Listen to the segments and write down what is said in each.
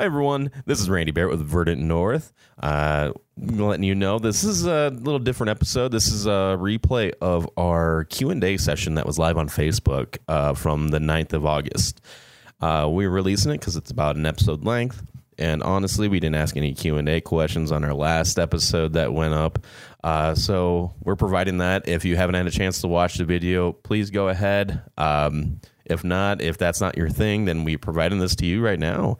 Hi, everyone. This is Randy Barrett with Verdant North. Uh, letting you know this is a little different episode. This is a replay of our Q&A session that was live on Facebook uh, from the 9th of August. Uh, we're releasing it because it's about an episode length. And honestly, we didn't ask any Q&A questions on our last episode that went up. Uh, so we're providing that. If you haven't had a chance to watch the video, please go ahead. Um, if not, if that's not your thing, then we're providing this to you right now.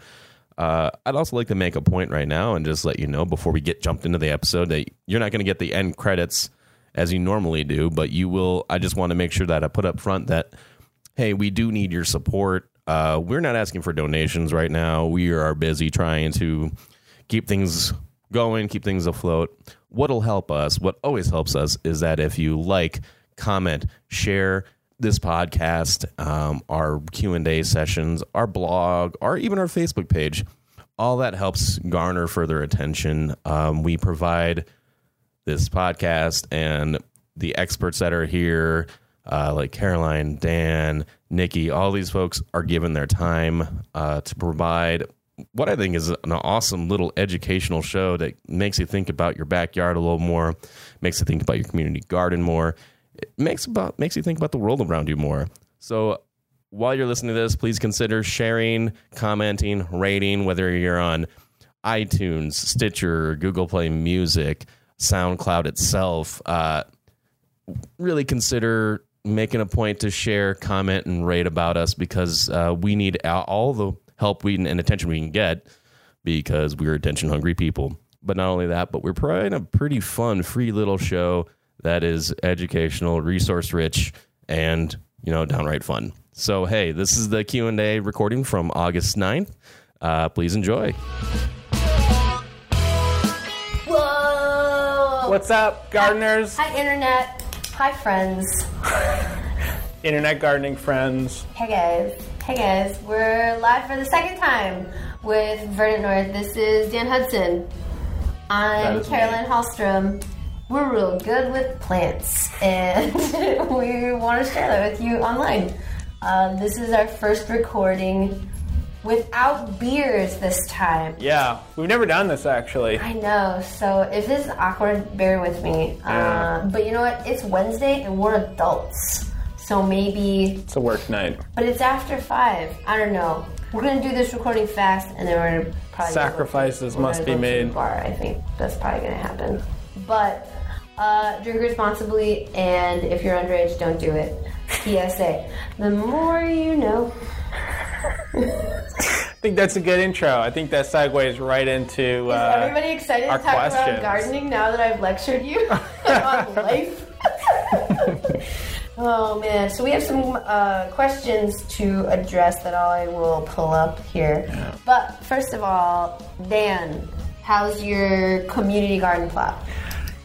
Uh, I'd also like to make a point right now and just let you know before we get jumped into the episode that you're not going to get the end credits as you normally do, but you will. I just want to make sure that I put up front that, hey, we do need your support. Uh, we're not asking for donations right now. We are busy trying to keep things going, keep things afloat. What'll help us, what always helps us, is that if you like, comment, share this podcast, um, our Q and A sessions, our blog, or even our Facebook page, all that helps garner further attention. Um, we provide this podcast and the experts that are here, uh, like Caroline, Dan, Nikki, all these folks are given their time uh, to provide what I think is an awesome little educational show that makes you think about your backyard a little more, makes you think about your community garden more. It makes about makes you think about the world around you more. So while you're listening to this, please consider sharing, commenting, rating, whether you're on iTunes, Stitcher, Google Play Music, SoundCloud itself. Uh, really consider making a point to share, comment, and rate about us because uh, we need all the help we and attention we can get because we're attention hungry people. But not only that, but we're providing a pretty fun, free little show that is educational, resource rich, and you know downright fun. So hey, this is the Q and A recording from August 9th. Uh, please enjoy. Whoa! What's up, gardeners? Hi, internet. Hi, friends. Internet gardening friends. Hey, guys. Hey, guys. We're live for the second time with Verdant North. This is Dan Hudson. I'm Carolyn me. Hallstrom. We're real good with plants, and we want to share that with you online. Uh, this is our first recording without beers this time. Yeah, we've never done this actually. I know. So if this is awkward, bear with me. Yeah. Uh, but you know what? It's Wednesday and we're adults. So maybe, It's a work night. but it's after five. I don't know. We're gonna do this recording fast, and then we're gonna probably Sacrifices we're must be to made. Bar, I think that's probably gonna happen. But uh, drink responsibly, and if you're underage, don't do it. PSA: The more you know. I think that's a good intro. I think that segues right into. Is Uh, everybody excited to talk questions. about gardening now that I've lectured you on life? oh man! So we have some uh, questions to address that I will pull up here. But first of all, Dan, how's your community garden plot?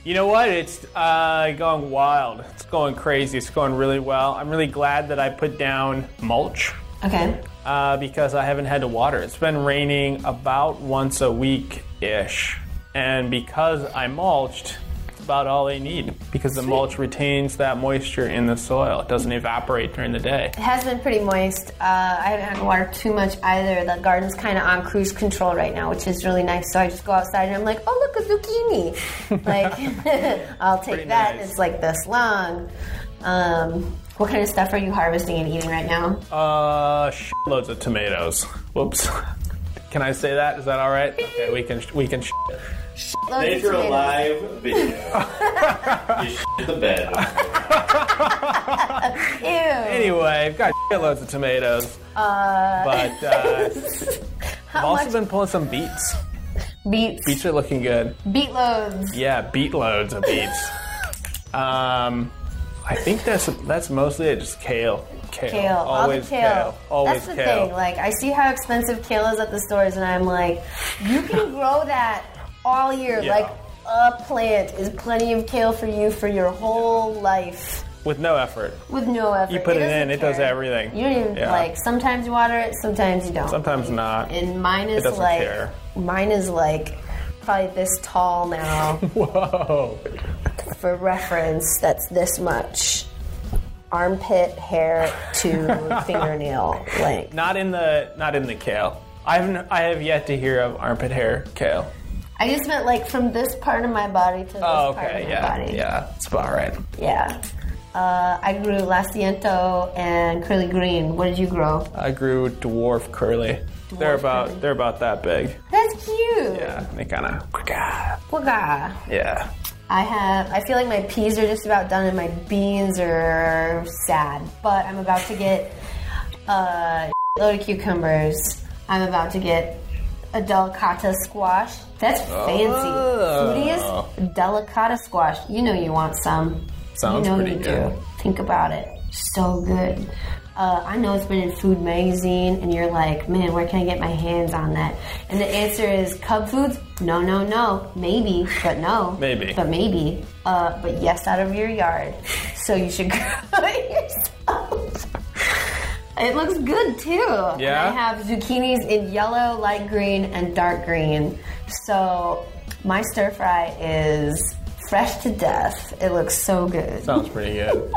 You know what? It's uh, going wild. It's going crazy. It's going really well. I'm really glad that I put down mulch Okay. uh, because I haven't had to water. It's been raining about once a week ish, and because I mulched. About all they need because the mulch retains that moisture in the soil. It doesn't evaporate during the day. It has been pretty moist. Uh, I haven't had to water too much either. The garden's kind of on cruise control right now, which is really nice. So I just go outside and I'm like, oh, look, a zucchini. like, I'll take Pretty that. nice. It's like this long. Um, what kind of stuff are you harvesting and eating right now? Uh, loads of tomatoes. Whoops. Can I say that? Is that all right? Okay, we can we can. Loads of tomatoes. live video. you shit the bed. Ew. Anyway, I've got loads of tomatoes, Uh, but uh, I've also much- been pulling some beets. beets. Beets are looking good. Beet loads. Yeah, beet loads of beets. Um, I think that's that's mostly it. Just kale. Kale. Kale. All the Always kale. Always That's the kale. thing. Like, I see how expensive kale is at the stores, and I'm like, you can grow that all year. Yeah. Like, a plant is plenty of kale for you for your whole life With no effort. with no effort. You put it, doesn't in, it does everything. You don't even Yeah. like. Sometimes you water it, sometimes you don't. Sometimes not. and mine is like care. mine is like probably this tall now. Whoa. For reference, that's this much armpit hair to fingernail length. Not in the not in the kale. I haven't. I have yet to hear of armpit hair kale. I just meant like from this part of my body to this Oh, part of my Yeah. body. Yeah. It's about right. Yeah. Uh, I grew Lacinato and Curly Green. What did you grow? I grew dwarf curly. they're about. curly. They're about that big. That's cute. Yeah. They kind of. Yeah. I have. I feel like my peas are just about done, and my beans are sad. But I'm about to get a load of cucumbers. I'm about to get a delicata squash. That's fancy. Oh. Foodiest delicata squash. You know you want some. Sounds you know pretty you good. do. Think about it. So good. Uh, I know it's been in Food Magazine, and you're like, man, where can I get my hands on that? And the answer is Cub Foods. No, no, no. Maybe, but no. Maybe. But maybe. Uh, but yes, out of your yard. So you should grow it yourself. It looks good too. And Yeah? I have zucchinis in yellow, light green, and dark green. So my stir fry is fresh to death. It looks so good. Sounds pretty good.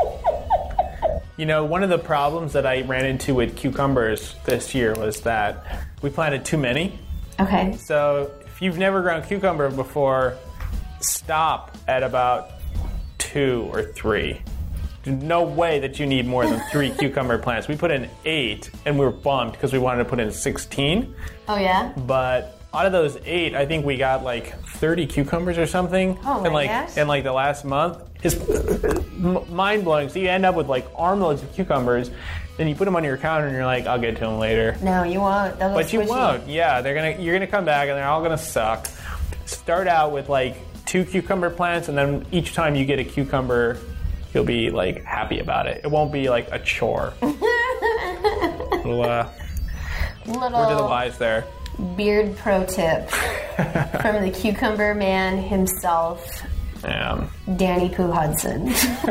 You know, one of the problems that I ran into with cucumbers this year was that we planted too many. Okay. So if you've never grown cucumber before, stop at about two or three. No way that you need more than three cucumber plants. We put in eight, and we were bummed because we wanted to put in 16. Oh yeah. But out of those eight, I think we got like 30 cucumbers or something. Oh, my in like gosh. in like the last month. It's mind blowing. So you end up with like armloads of cucumbers, then you put them on your counter, and you're like, I'll get to them later. No, you won't. They'll But you won't. Yeah, they're gonna. You're gonna come back, and they're all gonna suck. Start out with like two cucumber plants, and then each time you get a cucumber, you'll be like happy about it. It won't be like a chore. Little, uh, word to the Little wise there. beard pro tip from the cucumber man himself, Yeah. Danny Pooh Hudson.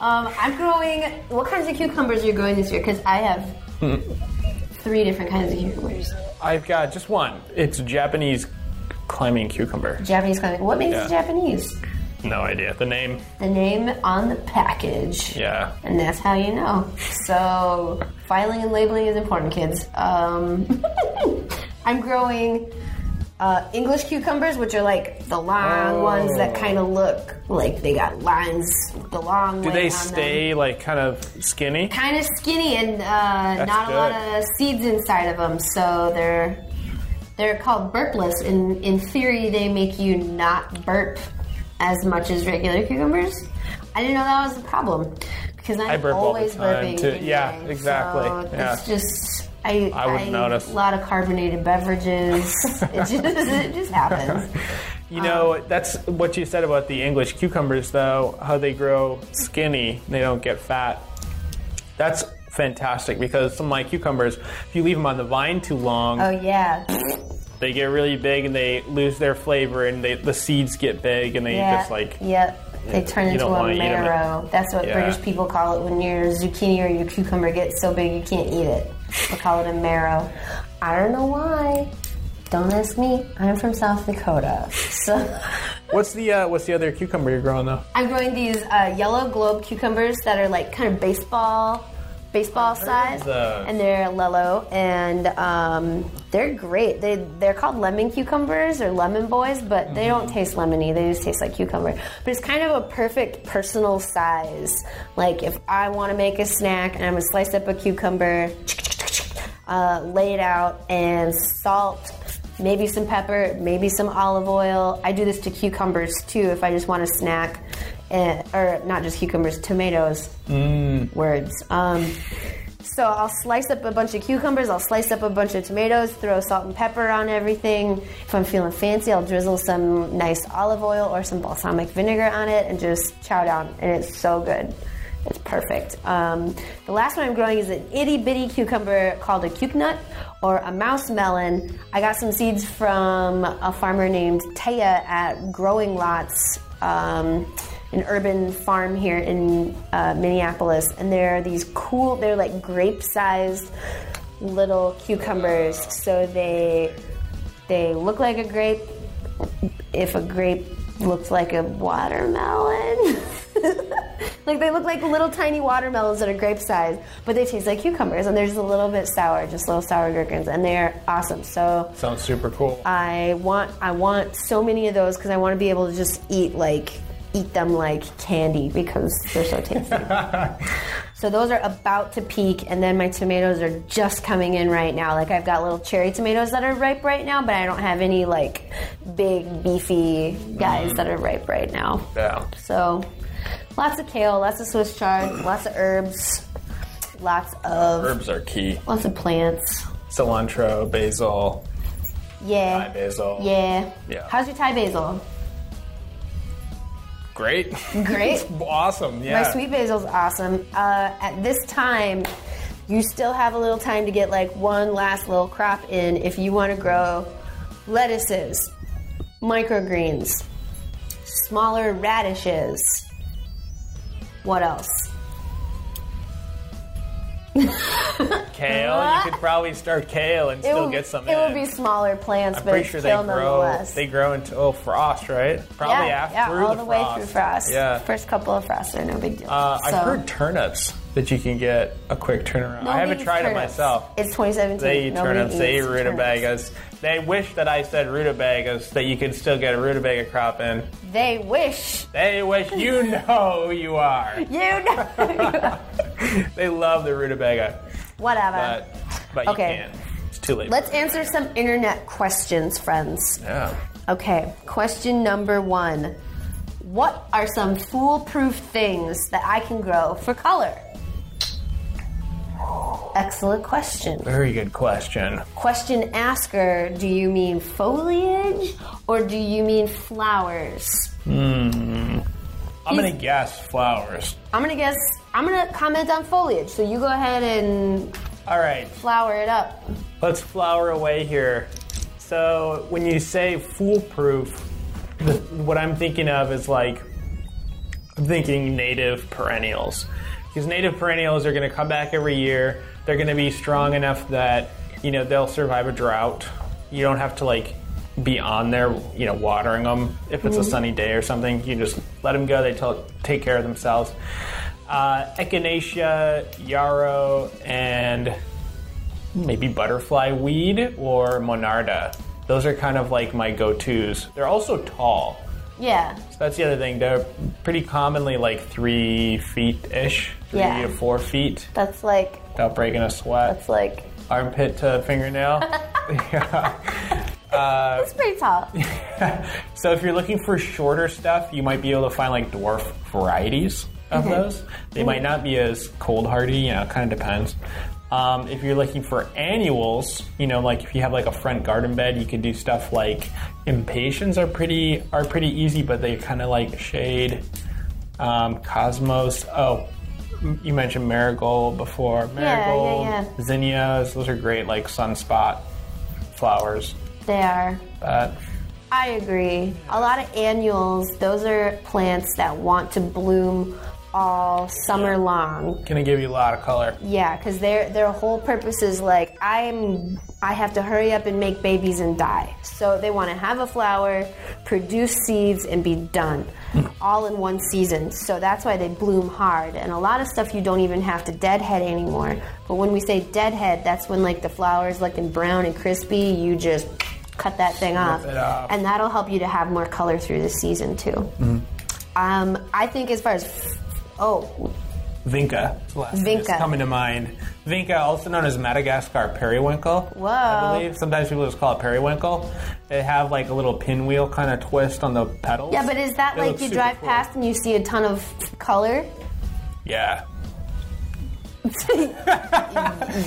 um, I'm growing. What kinds of cucumbers are you growing this year? Because I have three different kinds of cucumbers. I've got just one. It's Japanese climbing cucumber. Japanese of. What makes Yeah. it Japanese? No idea. The name. The name on the package. Yeah. And that's how you know. So, filing and labeling is important, kids. Um, I'm growing uh, English cucumbers, which are like the long ones that kind of look like they got lines the long Do they stay like kind of skinny? Kind of skinny and uh, not a lot of seeds inside of them, so they're they're called burpless. In in theory, they make you not burp as much as regular cucumbers. I didn't know that was a problem because I'm I burp always burping. too. Yeah, exactly. So Yeah. It's just I I wouldn't notice. A lot of carbonated beverages. it just it just happens. You know, um, that's what you said about the English cucumbers, though, how they grow skinny, they don't get fat. That's fantastic because some of my cucumbers, if you leave them on the vine too long, Oh yeah, they get really big and they lose their flavor and they, the seeds get big and they yeah, just like, yep. They turn into a wanna eat 'em. marrow. That's what Yeah. British people call it when your zucchini or your cucumber gets so big you can't eat it. They call it a marrow. I don't know why. Don't ask me. I'm from South Dakota. So what's the uh, what's the other cucumber you're growing though? I'm growing these uh, yellow globe cucumbers that are like kind of baseball baseball size, and they're Lello, and um, they're great. They they're called lemon cucumbers or lemon boys, but they don't taste lemony. They just taste like cucumber. But it's kind of a perfect personal size. Like if I want to make a snack and I'm gonna slice up a cucumber, uh, lay it out, and salt. Maybe some pepper, maybe some olive oil. I do this to cucumbers too if I just want a snack, or not just cucumbers, tomatoes words. Um, so I'll slice up a bunch of cucumbers, I'll slice up a bunch of tomatoes, throw salt and pepper on everything. If I'm feeling fancy, I'll drizzle some nice olive oil or some balsamic vinegar on it and just chow down. And it's so good. It's perfect. Um, the last one I'm growing is an itty bitty cucumber called a cukenut or a mouse melon. I got some seeds from a farmer named Taya at Growing Lots. Um, an urban farm here in uh, Minneapolis, and they're these cool. They're like grape-sized little cucumbers. So they they look like a grape. If a grape looked like a watermelon, like they look like little tiny watermelons that are grape size, but they taste like cucumbers, and they're just a little bit sour, just little sour gherkins, and they're awesome. So Sounds super cool. I want I want so many of those because I want to be able to just eat like eat them like candy because they're so tasty. so those are about to peak, and then my tomatoes are just coming in right now. Like I've got little cherry tomatoes that are ripe right now, but I don't have any like big beefy guys mm-hmm. that are ripe right now. yeah. So lots of kale, lots of Swiss chard, lots of herbs, lots of Herbs are key. lots of plants. Cilantro, basil, Yeah. Thai basil. Yeah. Yeah. How's your Thai basil? Great. Great. awesome. Yeah. My sweet basil's awesome. Uh, at this time, you still have a little time to get like one last little crop in if you want to grow lettuces, microgreens, smaller radishes. What else? Kale. You could probably start kale and still will, get some it in. will be smaller plants, I'm but pretty sure they kale grow. nonetheless. They grow until frost, right? Probably yeah, after yeah, all the, the, way through frost. Yeah. First couple of frosts are no big deal. Uh, so, I've heard turnips that you can get a quick turnaround. I haven't tried it myself. It's 2017. They eat Nobody turnips. They eat turnips. rutabagas. They wish that I said rutabagas that you could still get a rutabaga crop in. They wish They wish you know who you are. you know. They love the rutabaga, Whatever. but but you Okay. can't. It's too late. Let's answer some internet questions, friends. yeah. Okay, question number one. What are some foolproof things that I can grow for color? Excellent question. Very good question. Question asker Do you mean foliage or do you mean flowers? Hmm. I'm gonna guess flowers. I'm gonna guess, I'm gonna comment on foliage, so you go ahead and All right. flower it up. Let's flower away here. So when you say foolproof, the, what I'm thinking of is like I'm thinking native perennials. Because native perennials are going to come back every year. They're going to be strong enough that you know they'll survive a drought. You don't have to like be on there, you know, watering them if it's a mm-hmm. sunny day or something. You just let them go. They tell, take care of themselves. Uh, Echinacea, yarrow, and maybe butterfly weed or monarda. Those are kind of like my go-tos. They're also tall. Yeah. So that's the other thing. They're pretty commonly like three feet ish, three Yeah. to four feet That's like, without breaking a sweat. that's like, Armpit to fingernail. yeah. it's pretty tall. So if you're looking for shorter stuff, you might be able to find like dwarf varieties of those. They might not be as cold hardy. You know, it kind of depends. Um, if you're looking for annuals, you know, like if you have like a front garden bed, you can do stuff like impatiens are pretty are pretty easy, but they kind of like shade. Um, cosmos. Oh, you mentioned marigold before. yeah, Marigold, yeah. zinnias. Those are great, like sunspot flowers. They are. But I agree. A lot of annuals, those are plants that want to bloom all summer long. gonna give you a lot of color. Yeah, because their their whole purpose is like I'm I have to hurry up and make babies and die. So they want to have a flower, produce seeds, and be done, all in one season. So that's why they bloom hard. And a lot of stuff you don't even have to deadhead anymore. But when we say deadhead, that's when like the flower is looking brown and crispy. You just cut that thing off, off. and that'll help you to have more color through the season too. Um, I think as far as oh Vinca. is last Vinca. coming to mind. Vinca, also known as Madagascar periwinkle. Whoa. I believe sometimes people just call it periwinkle. They have like a little pinwheel kind of twist on the petals. Yeah, but is that They like you drive cool. past and you see a ton of color? Yeah,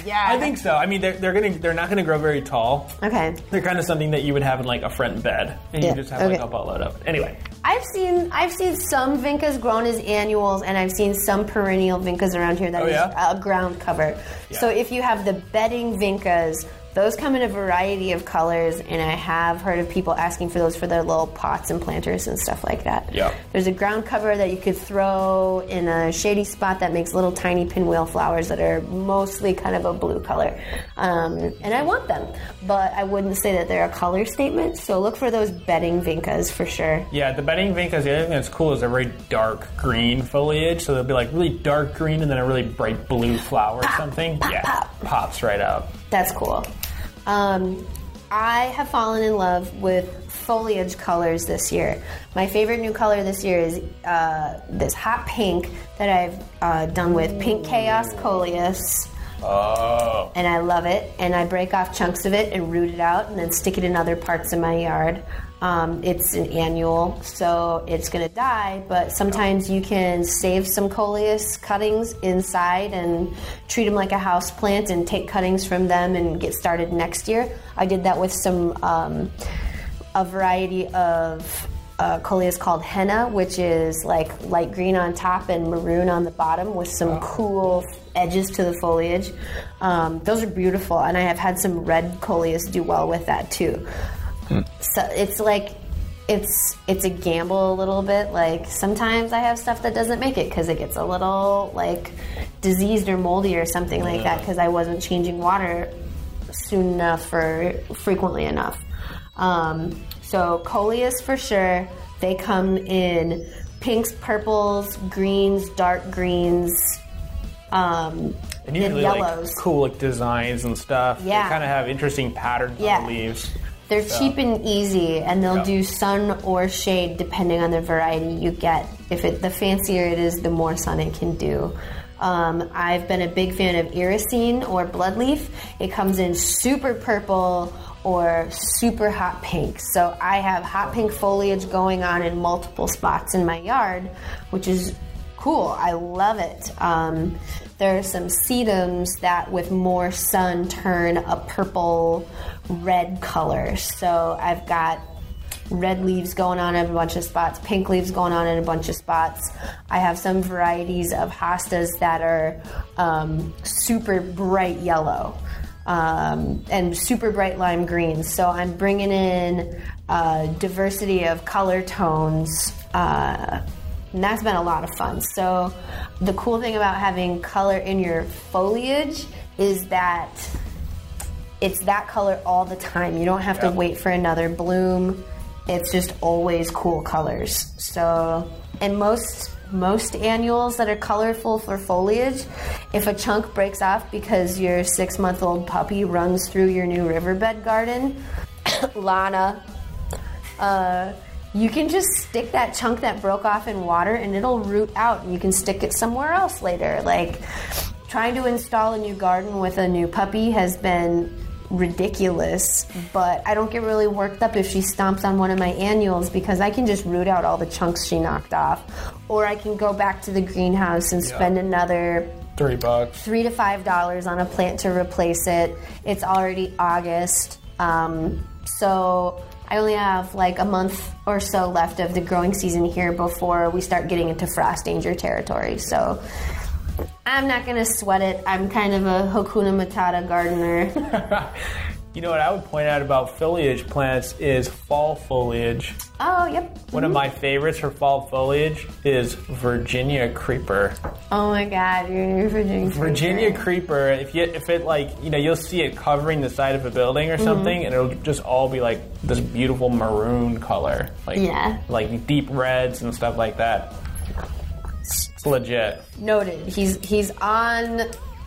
Yeah. I think so. I mean, they're, they're gonna they're not gonna grow very tall. Okay. They're kind of something that you would have in like a front bed, and Yeah, you just have like a boatload of it. Anyway, I've seen I've seen some vincas grown as annuals, and I've seen some perennial vincas around here that Oh, is yeah? a ground cover. Yeah. So if you have the bedding vincas, those come in a variety of colors, and I have heard of people asking for those for their little pots and planters and stuff like that. Yeah. There's a ground cover that you could throw in a shady spot that makes little tiny pinwheel flowers that are mostly kind of a blue color. Um, and I want them, but I wouldn't say that they're a color statement. So look for those bedding vincas for sure. Yeah, the bedding vincas, the other thing that's cool is they're very dark green foliage. So they'll be like really dark green and then a really bright blue flower or something. pop, yeah, pop. pops right out. That's cool. Um, I have fallen in love with foliage colors this year. My favorite new color this year is uh, this hot pink that I've uh, done with Pink Chaos Coleus. Oh. and I love it. And I break off chunks of it and root it out, and then stick it in other parts of my yard. Um, it's an annual, so it's going to die. But sometimes you can save some coleus cuttings inside and treat them like a house plant, and take cuttings from them and get started next year. I did that with some um, a variety of uh, coleus called henna, which is like light green on top and maroon on the bottom with some cool edges to the foliage. Um, those are beautiful, and I have had some red coleus do well with that too. So it's like it's it's a gamble a little bit. Like sometimes I have stuff that doesn't make it because it gets a little like diseased or moldy or something like that because I wasn't changing water soon enough or frequently enough. Um, so coleus for sure. They come in pinks, purples, greens, dark greens, um, And usually and like yellows. cool like designs and stuff. Yeah. They kind of have interesting patterns Yeah. on the leaves. They're cheap and easy, and they'll Yeah. do sun or shade depending on the variety you get. If it the fancier it is, the more sun it can do. Um, I've been a big fan of iresine or bloodleaf. It comes in super purple or super hot pink. So I have hot pink foliage going on in multiple spots in my yard, which is cool. I love it. Um, there are some sedums that, with more sun, turn a purple red color. So I've got red leaves going on in a bunch of spots, pink leaves going on in a bunch of spots. I have some varieties of hostas that are um, super bright yellow. Um, and super bright lime green. So I'm bringing in diversity of color tones uh, and that's been a lot of fun. So, the cool thing about having color in your foliage is that it's that color all the time. You don't have to wait for another bloom. It's just always cool colors. So, and most most annuals that are colorful for foliage, if a chunk breaks off because your six month old puppy runs through your new riverbed garden, Lana, uh, you can just stick that chunk that broke off in water and it'll root out and you can stick it somewhere else later. Like trying to install a new garden with a new puppy has been ridiculous, but I don't get really worked up if she stomps on one of my annuals because I can just root out all the chunks she knocked off. Or I can go back to the greenhouse and spend another Three bucks. three to five dollars on a plant to replace it. It's already August, um, so I only have like a month or so left of the growing season here before we start getting into frost danger territory. So I'm not gonna sweat it. I'm kind of a Hakuna Matata gardener. You know what I would point out about foliage plants is fall foliage. oh, yep. One of my favorites for fall foliage is Virginia creeper. Oh my God, you're Virginia. Virginia creeper. If you if it like you know you'll see it covering the side of a building Mm-hmm. or something, and it'll just all be like this beautiful maroon color, like Yeah. like deep reds and stuff like that. Legit. Noted. He's he's on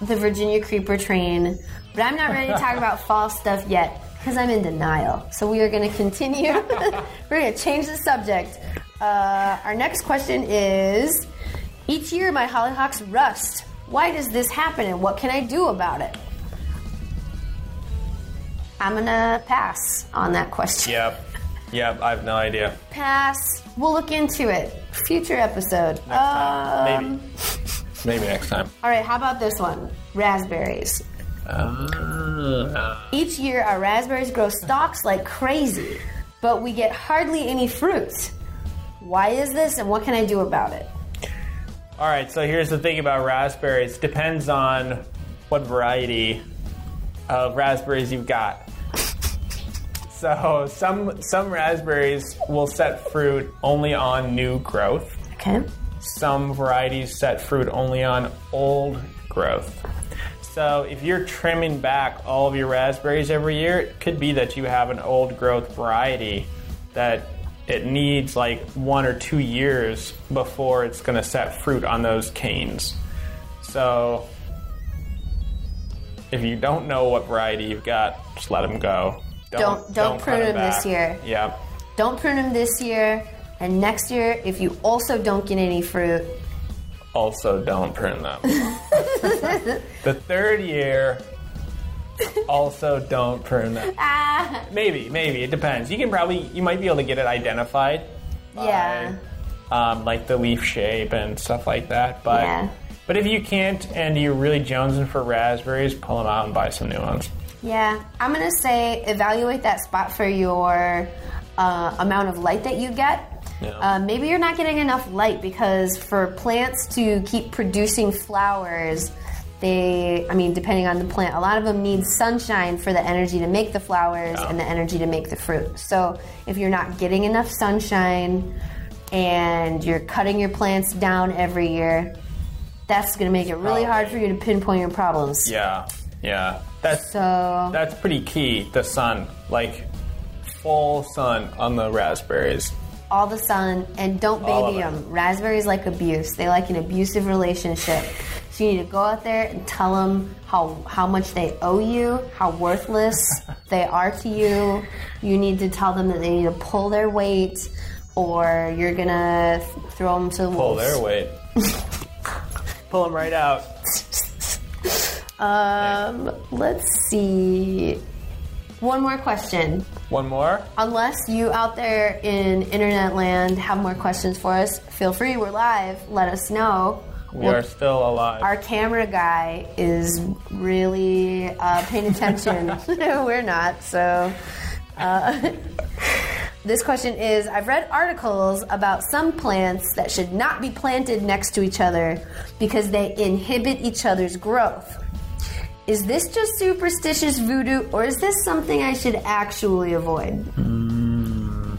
the Virginia creeper train, but I'm not ready to talk about fall stuff yet because I'm in denial. So we are going to continue. We're going to change the subject. Uh, our next question is: Each year, my hollyhocks rust. Why does this happen, and what can I do about it? I'm gonna pass on that question. Yep. Yep. I have no idea. Pass. We'll look into it. Future episode. Next time. Um, Maybe. Maybe next time. All right, how about this one? Raspberries. Uh, Each year, our raspberries grow stalks like crazy, but we get hardly any fruit. Why is this, and what can I do about it? all right. So here's the thing about raspberries. Depends on what variety of raspberries you've got. So some some raspberries will set fruit only on new growth. Okay. Some varieties set fruit only on old growth. So if you're trimming back all of your raspberries every year, it could be that you have an old growth variety that it needs like one or two years before it's going to set fruit on those canes. So if you don't know what variety you've got, just let them go. Don't- don't prune cut 'em them this year. Yeah. Don't prune them this year. And next year, if you also don't get any fruit, also don't prune them. the third year, also don't prune them. ah, Maybe, maybe it depends. You can probably, you might be able to get it identified. by, Yeah. Um, like the leaf shape and stuff like that. But Yeah. but if you can't and you're really jonesing for raspberries, pull them out and buy some new ones. Yeah. I'm gonna say evaluate that spot for your uh, amount of light that you get. Yeah. Uh, maybe you're not getting enough light because for plants to keep producing flowers, they, I mean, depending on the plant, a lot of them need sunshine for the energy to make the flowers Yeah. and the energy to make the fruit. So if you're not getting enough sunshine and you're cutting your plants down every year, that's going to make it really hard for you to pinpoint your problems. Yeah, yeah. That's So that's pretty key. The sun, like full sun on the raspberries. all the sun and don't baby them. Raspberries like abuse. They like an abusive relationship. So you need to go out there and tell them how how much they owe you, how worthless they are to you. You need to tell them that they need to pull their weight, or you're gonna throw them to the wolves. Pull their weight. Pull them right out. Um, let's see. One more question. One more. Unless you out there in internet land have more questions for us, feel free. We're live. Let us know. We We'll- are still alive. our camera guy is really uh, paying attention. No, we're not. So, uh, this question is I've read articles about some plants that should not be planted next to each other because they inhibit each other's growth. Is this just superstitious voodoo or is this something I should actually avoid? Hmm.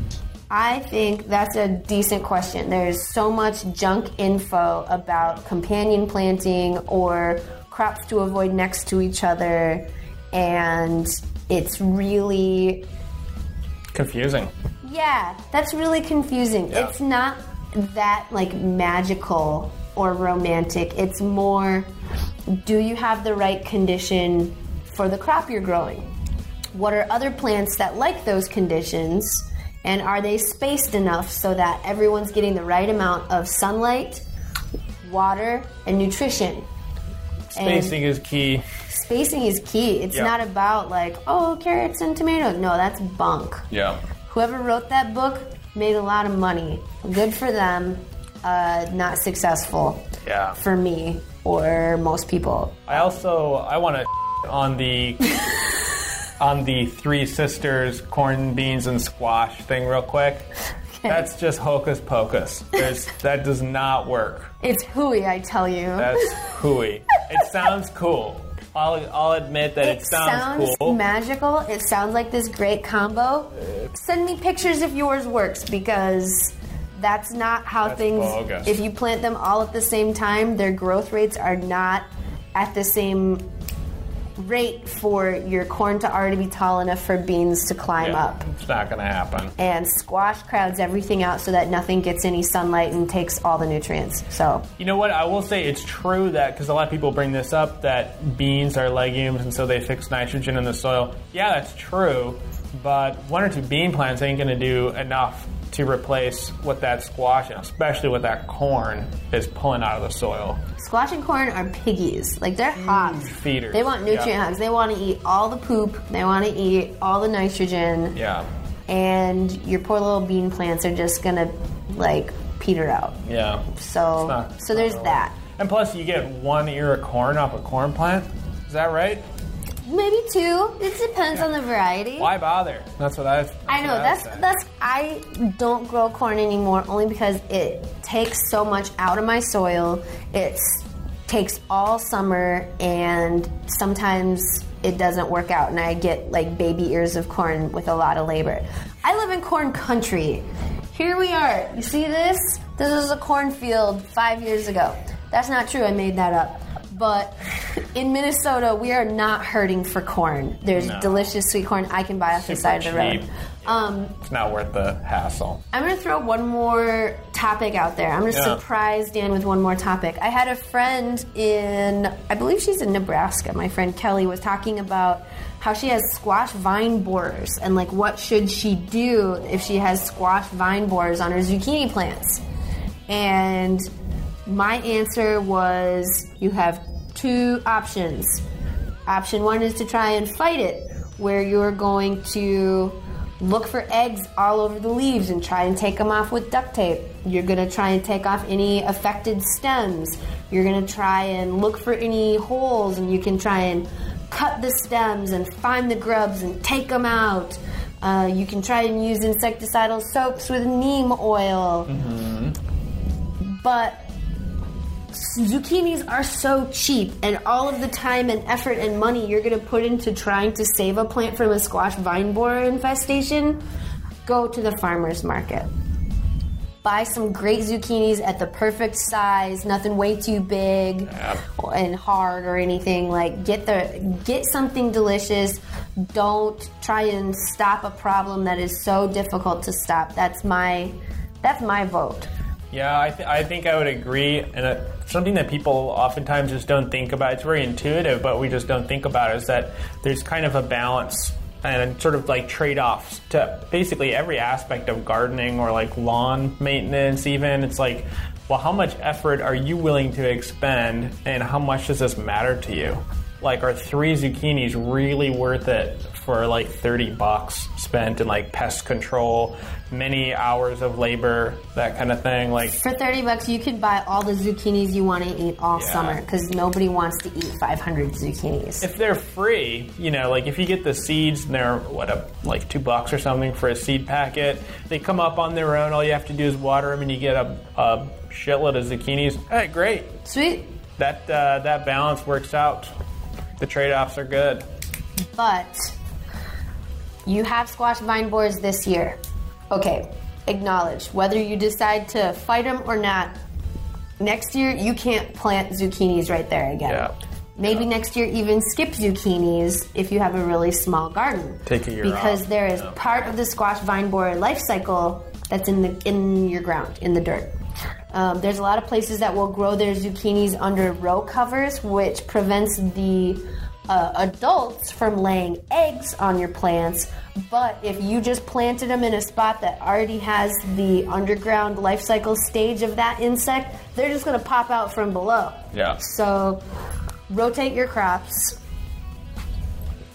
I think that's a decent question. There's so much junk info about companion planting or crops to avoid next to each other, and it's really, Confusing. yeah, that's really confusing. Yeah. It's not that like magical or romantic. It's more do you have the right condition for the crop you're growing? What are other plants that like those conditions? And are they spaced enough so that everyone's getting the right amount of sunlight, water, and nutrition? And Spacing is key. spacing is key. It's not about like, oh, carrots and tomatoes. No, that's bunk. Yeah. Whoever wrote that book made a lot of money. Good for them. Uh, not successful Yeah. for me or most people. I also I want to on the on the three sisters corn beans and squash thing real quick. That's just hocus pocus. There's, that does not work. It's hooey, I tell you. That's hooey. It sounds cool. I'll, I'll admit that it, it sounds, sounds cool. magical. It sounds like this great combo. Send me pictures if yours works because that's not how That's things. bogus. If you plant them all at the same time, their growth rates are not at the same rate for your corn to already be tall enough for beans to climb Yeah, up. It's not going to happen. And squash crowds everything out so that nothing gets any sunlight and takes all the nutrients. So You know what? I will say it's true that because a lot of people bring this up that beans are legumes and so they fix nitrogen in the soil. Yeah, that's true, but one or two bean plants ain't going to do enough to replace what that squash, and especially what that corn, is pulling out of the soil. squash and corn are piggies. Like they're mm, hogs. feeders. They want nutrient Yeah. hogs. They want to eat all the poop. They want to eat all the nitrogen. Yeah, And your poor little bean plants are just gonna like peter out. yeah. So not- so there's that. And plus, you get one ear of corn off a corn plant. Is that right? Maybe two. It depends on the variety. Why bother? That's what I. That's I know what that's say. that's I don't grow corn anymore only because it takes so much out of my soil. It takes all summer and sometimes it doesn't work out and I get like baby ears of corn with a lot of labor. I live in corn country. Here we are. You see this? This is a cornfield five years ago. That's not true. I made that up. But in Minnesota, we are not hurting for corn. There's No. delicious sweet corn I can buy off the Super side of the road. Um, It's not worth the hassle. I'm going to throw one more topic out there. I'm going to Yeah. surprise Dan with one more topic. I had a friend in, I believe she's in Nebraska. My friend Kelly was talking about how she has squash vine borers and like what should she do if she has squash vine borers on her zucchini plants. And my answer was you have two options. Option one is to try and fight it, where you're going to look for eggs all over the leaves and try and take them off with duct tape. You're going to try and take off any affected stems. You're going to try and look for any holes, and you can try and cut the stems and find the grubs and take them out. Uh, you can try and use insecticidal soaps with neem oil. But zucchinis are so cheap, and all of the time and effort and money you're going to put into trying to save a plant from a squash vine borer infestation, go to the farmer's market. Buy some great zucchinis at the perfect size, nothing way too big and hard or anything. Like get the get something delicious. Don't try and stop a problem that is so difficult to stop. That's my that's my vote. Yeah, I, th- I think I would agree. And something that people oftentimes just don't think about, it's very intuitive, but we just don't think about is that there's kind of a balance and sort of like trade offs to basically every aspect of gardening or like lawn maintenance, even. It's like, well, how much effort are you willing to expend and how much does this matter to you? Like, are three zucchinis really worth it for like 30 bucks spent in like pest control, many hours of labor, that kind of thing? Like, For 30 bucks, you could buy all the zucchinis you want to eat all Yeah. summer because nobody wants to eat 500 zucchinis. if they're free, you know, like if you get the seeds and they're what a like two bucks or something for a seed packet, they come up on their own. All you have to do is water them, and you get a, a shitload of zucchinis. Hey, great! Sweet. That uh, that balance works out. The trade offs are good. But you have squash vine borers this year. Okay, acknowledge. Whether you decide to fight them or not, next year you can't plant zucchinis right there again. Yeah. Maybe next year even skip zucchinis if you have a really small garden. Take a year because off. there is Yeah. part of the squash vine borer life cycle that's in the in your ground in the dirt. Um, there's a lot of places that will grow their zucchinis under row covers, which prevents the uh, adults from laying eggs on your plants. But if you just planted them in a spot that already has the underground life cycle stage of that insect, they're just to pop out from below. Yeah. So rotate your crops,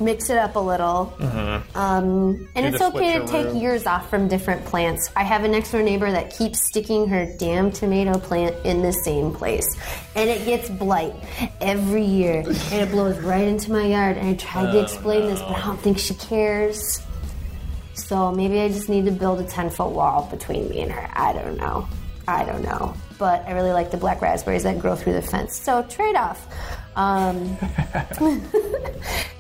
mix it up a little, um, and Do it's okay to take years off from different plants. I have a next door neighbor that keeps sticking her damn tomato plant in the same place, and it gets blight every year, and it blows right into my yard. And I tried to Oh, explain this, but I don't think she cares. So maybe I just need to build a 10 foot wall between me and her. I don't know. I don't know. But I really like the black raspberries that grow through the fence. So trade off. Um,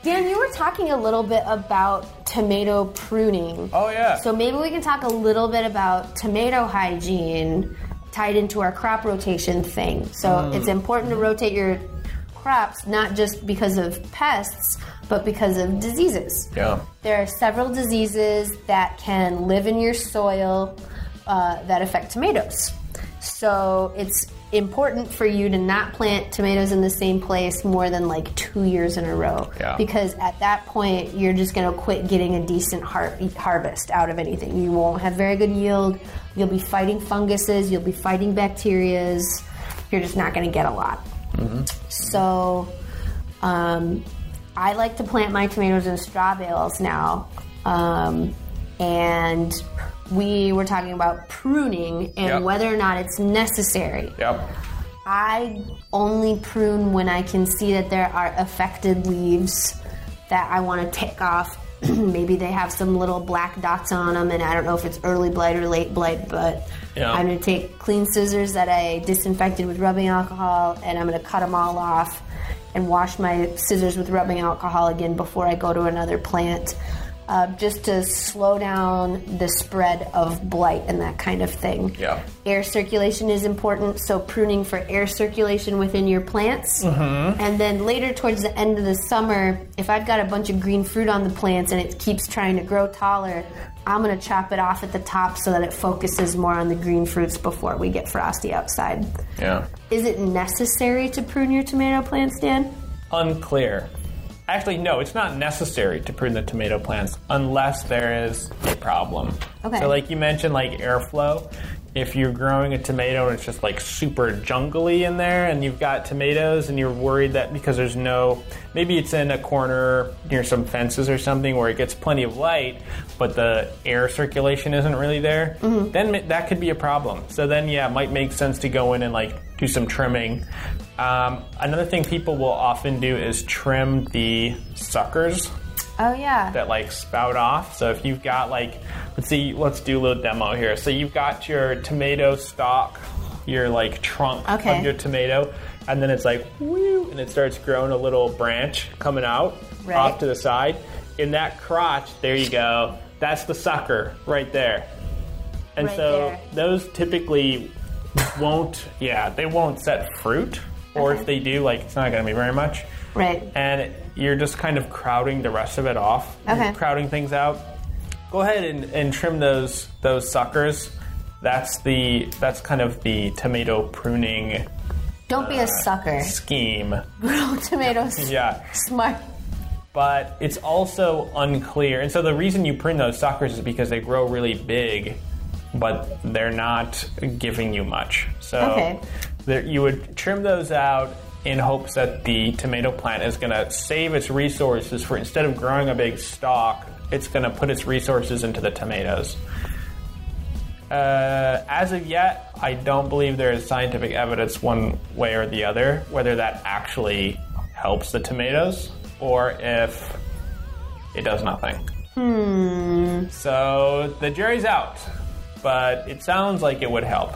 Dan, you were talking a little bit about tomato pruning. Oh yeah. So maybe we can talk a little bit about tomato hygiene tied into our crop rotation thing. So Mm. it's important to rotate your crops not just because of pests, but because of diseases. yeah. There are several diseases that can live in your soil uh, that affect tomatoes. So it's important for you to not plant tomatoes in the same place more than like two years in a row. Yeah. Because at that point, you're just going to quit getting a decent har- harvest out of anything. You won't have very good yield. You'll be fighting funguses. You'll be fighting bacterias. You're just not going to get a lot. So, um, I like to plant my tomatoes in straw bales now. Um, and we were talking about pruning and Yep. whether or not it's necessary. Yep. I only prune when I can see that there are affected leaves that I want to take off. Maybe they have some little black dots on them, and I don't know if it's early blight or late blight, but Yeah. I'm going to take clean scissors that I disinfected with rubbing alcohol and I'm going to cut them all off and wash my scissors with rubbing alcohol again before I go to another plant. Uh, just to slow down the spread of blight and that kind of thing. Yeah. Air circulation is important, so pruning for air circulation within your plants. Mm-hmm. And then later, towards the end of the summer, if I've got a bunch of green fruit on the plants and it keeps trying to grow taller, I'm gonna chop it off at the top so that it focuses more on the green fruits before we get frosty outside. Yeah. Is it necessary to prune your tomato plants, Dan? Unclear. Actually, no, it's not necessary to prune the tomato plants unless there is a problem. Okay. So, like you mentioned, like airflow. If you're growing a tomato and it's just like super jungly in there, and you've got tomatoes, and you're worried that because there's no, maybe it's in a corner near some fences or something where it gets plenty of light, but the air circulation isn't really there, mm-hmm. then that could be a problem. So then, yeah, it might make sense to go in and like do some trimming. Um, another thing people will often do is trim the suckers Oh yeah. that like spout off. So if you've got like, let's see, let's do a little demo here. So you've got your tomato stalk, your like trunk Okay. of your tomato, and then it's like woo, and it starts growing a little branch coming out Right. off to the side. In that crotch, there you go. That's the sucker right there. And Right so there. those typically won't, yeah, they won't set fruit. Or Okay. if they do, like it's not going to be very much Right. and you're just kind of crowding the rest of it off. You're Okay. crowding things out. Go ahead and, and trim those those suckers. That's the that's kind of the tomato pruning Don't be a uh, sucker. scheme. Grow tomatoes. Yeah. Smart. But it's also unclear. And so the reason you prune those suckers is because they grow really big, but they're not giving you much. So Okay. There, you would trim those out in hopes that the tomato plant is going to save its resources for instead of growing a big stalk, it's going to put its resources into the tomatoes. Uh, as of yet, I don't believe there is scientific evidence one way or the other whether that actually helps the tomatoes or if it does nothing. Hmm. So the jury's out, but it sounds like it would help.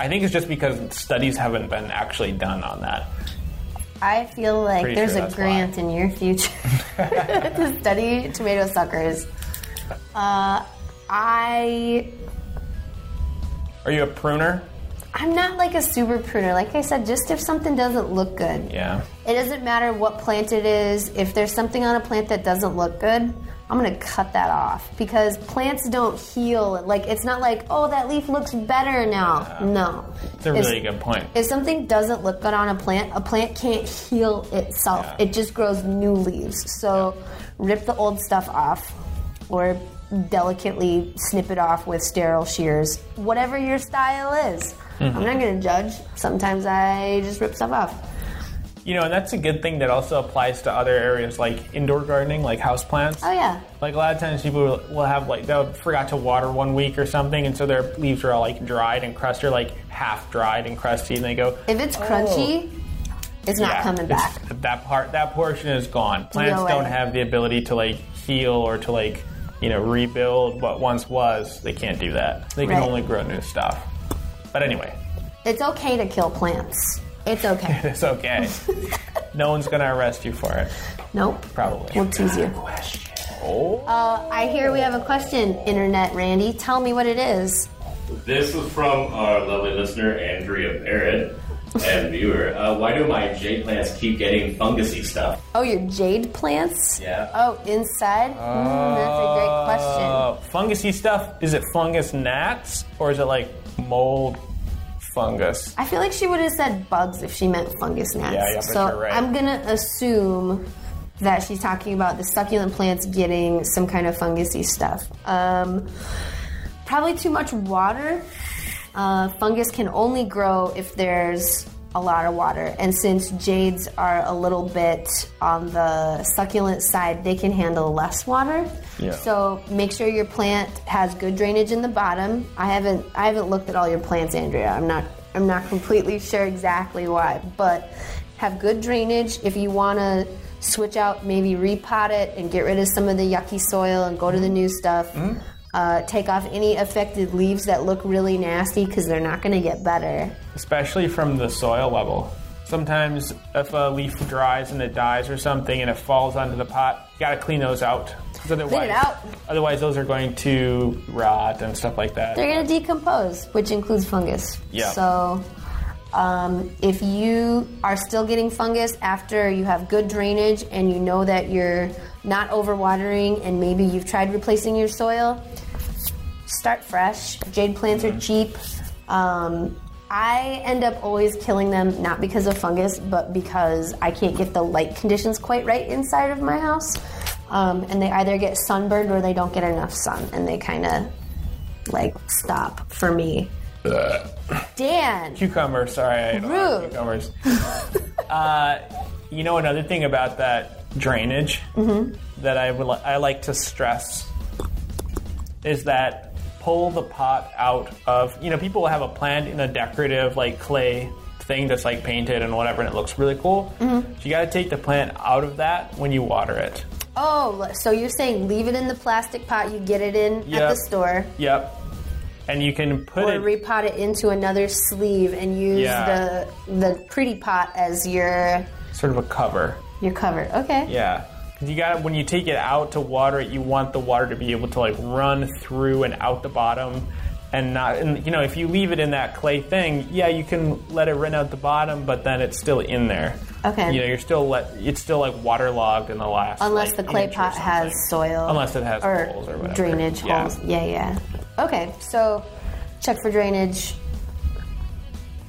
I think it's just because studies haven't been actually done on that. I feel like Pretty there's sure a grant in your future to study tomato suckers. Uh, I Are you a pruner? I'm not like a super pruner. Like I said, just if something doesn't look good, Yeah. it doesn't matter what plant it is. If there's something on a plant that doesn't look good, I'm gonna cut that off because plants don't heal. Like it's not like oh that leaf looks better now. No, It's a really good point. If something doesn't look good on a plant, a plant can't heal itself. Yeah. It just grows new leaves. So rip the old stuff off or delicately snip it off with sterile shears. Whatever your style is. Mm-hmm. I'm not to judge. Sometimes I just rip stuff off. You know, and that's a good thing that also applies to other areas like indoor gardening, like houseplants. Oh yeah. Like a lot of times people will- have like they'll forgot to water one week or something, and so their leaves are all like dried and crusty, or like half dried and crusty, and they go. If it's crunchy, oh. it's not "Yeah, coming back. That part, that portion is gone. Plants No don't have the ability to like heal or to like you know rebuild what once was. They can't do that. They can Right. only grow new stuff. But anyway, It's okay to kill plants. It's okay. it's okay. no one's gonna arrest you for it, nope. probably. We'll tease you. Question. Oh. Uh, I hear we have a question, Internet Randy. Tell me what it is. This was from our lovely listener, Andrea Barrett, and viewer. Uh, why do my jade plants keep getting fungusy stuff? Oh, your jade plants? Yeah. Oh, inside? Mm, that's a great question. Uh, fungusy stuff. Is it fungus gnats or is it like mold fungus? I feel like she would have said bugs if she meant fungus gnats. Yeah, yeah, so right. I'm gonna assume that she's talking about the succulent plants getting some kind of fungusy stuff. Um, probably too much water. Uh, fungus can only grow if there's a lot of water, and since jades are a little bit on the succulent side, they can handle less water. Yeah. So make sure your plant has good drainage in the bottom. I haven't I haven't looked at all your plants, Andrea. I'm not I'm not completely sure exactly why, but have good drainage. If you want to switch out, maybe repot it and get rid of some of the yucky soil and go to the new stuff. Mm-hmm. Uh, take off any affected leaves that look really nasty because they're not going to get better. Especially from the soil level. Sometimes if a leaf dries and it dies or something and it falls onto the pot, you gotta clean those out. Otherwise, out. otherwise those are going to rot and stuff like that. They're going to decompose, which includes fungus. Yeah. So, um, if you are still getting fungus after you have good drainage and you know that you're not overwatering and maybe you've tried replacing your soil, start fresh. Jade plants are cheap. Um, I end up always killing them not because of fungus, but because I can't get the light conditions quite right inside of my house. Um, and they either get sunburned or they don't get enough sun, and they kind of like stop for me. Dan, Cucumber, sorry, I don't cucumbers. uh, you know another thing about that drainage mm-hmm. that I would li- I like to stress is that pull the pot out of you know people will have a plant in a decorative like clay thing that's like painted and whatever and it looks really cool. Mm-hmm. So you got to take the plant out of that when you water it. oh, so you're saying leave it in the plastic pot you get it in at the store, Yep. And you can put or it repot it into another sleeve and use Yeah. the the pretty pot as your sort of a cover. Your covered. Okay. Yeah. you got when you take it out to water it, you want the water to be able to like run through and out the bottom, and not. And you know, if you leave it in that clay thing, yeah, you can let it run out the bottom, but then it's still in there. Okay. You know, you're still let. It's still like waterlogged in the last. Unless like, the clay pot has soil. Unless it has or holes or whatever. drainage Yeah. holes. Yeah, yeah. Okay, so check for drainage.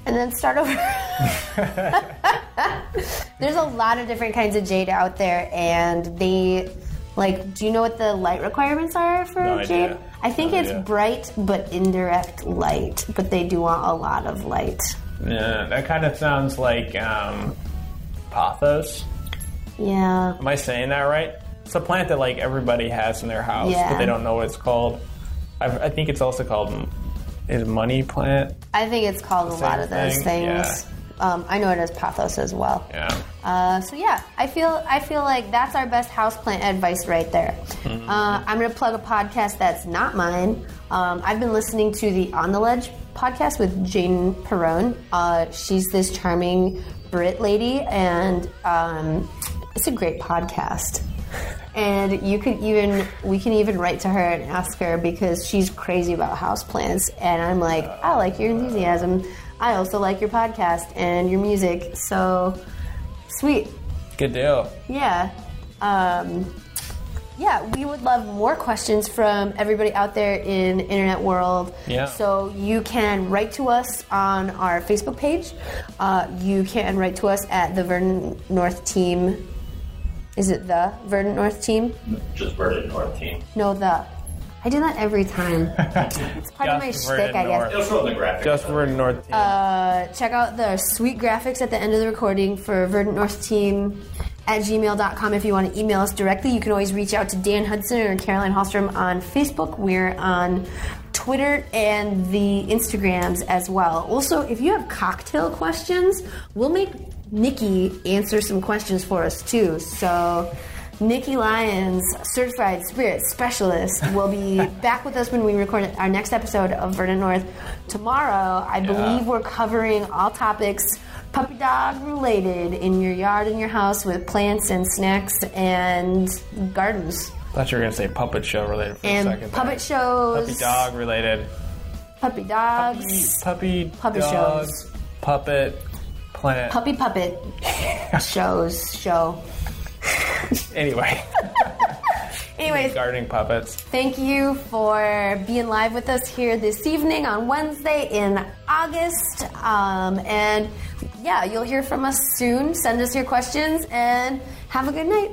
And then start over. There's a lot of different kinds of jade out there, and they, like, do you know what the light requirements are for No jade? idea. I think No it's idea. bright but indirect light, but they do want a lot of light. Yeah, that kind of sounds like um, pothos. Yeah. Am I saying that right? It's a plant that like everybody has in their house, Yeah. but they don't know what it's called. I've, I think it's also called is money plant. I think it's called a lot of those thing? things. Um, I know it as pathos as well. Yeah. Uh, so yeah, I feel I feel like that's our best houseplant advice right there. Uh, I'm gonna plug a podcast that's not mine. Um, I've been listening to the On the Ledge podcast with Jane Perrone. Uh, she's this charming Brit lady, and um, it's a great podcast. And you could even we can even write to her and ask her because she's crazy about houseplants. And I'm like, I like your enthusiasm. I also like your podcast and your music. So sweet. Good deal. Yeah. Um, yeah, we would love more questions from everybody out there in internet world. Yeah. So you can write to us on our Facebook page. Uh, you can write to us at the vernon North Team. Is it the Verdant North Team? Just Verdant North team. No, the. I do that every time. It's part of my Just shtick, I guess. North. It'll show in the graphic. Just for North Team. Uh, check out the sweet graphics at the end of the recording for Verdant North Team at gmail.com if you want to email us directly. You can always reach out to Dan Hudson or Caroline Hallstrom on Facebook. We're on Twitter and the Instagrams as well. Also, if you have cocktail questions, we'll make Nikki answer some questions for us too. So. Nikki Lyons, certified spirit specialist, will be back with us when we record our next episode of Verdant North tomorrow. I believe we're covering all topics puppy dog related in your yard and your house with plants and snacks and gardens I thought you were gonna say puppet show related for a and second. puppet there. shows, Puppy dog related. puppy dogs, Puppy. Puppet dog, shows. Puppet. Plant. puppy puppet shows. Show. Anyway, Anyways, gardening puppets. Thank you for being live with us here this evening on Wednesday in August. Um, and yeah, you'll hear from us soon. Send us your questions and have a good night.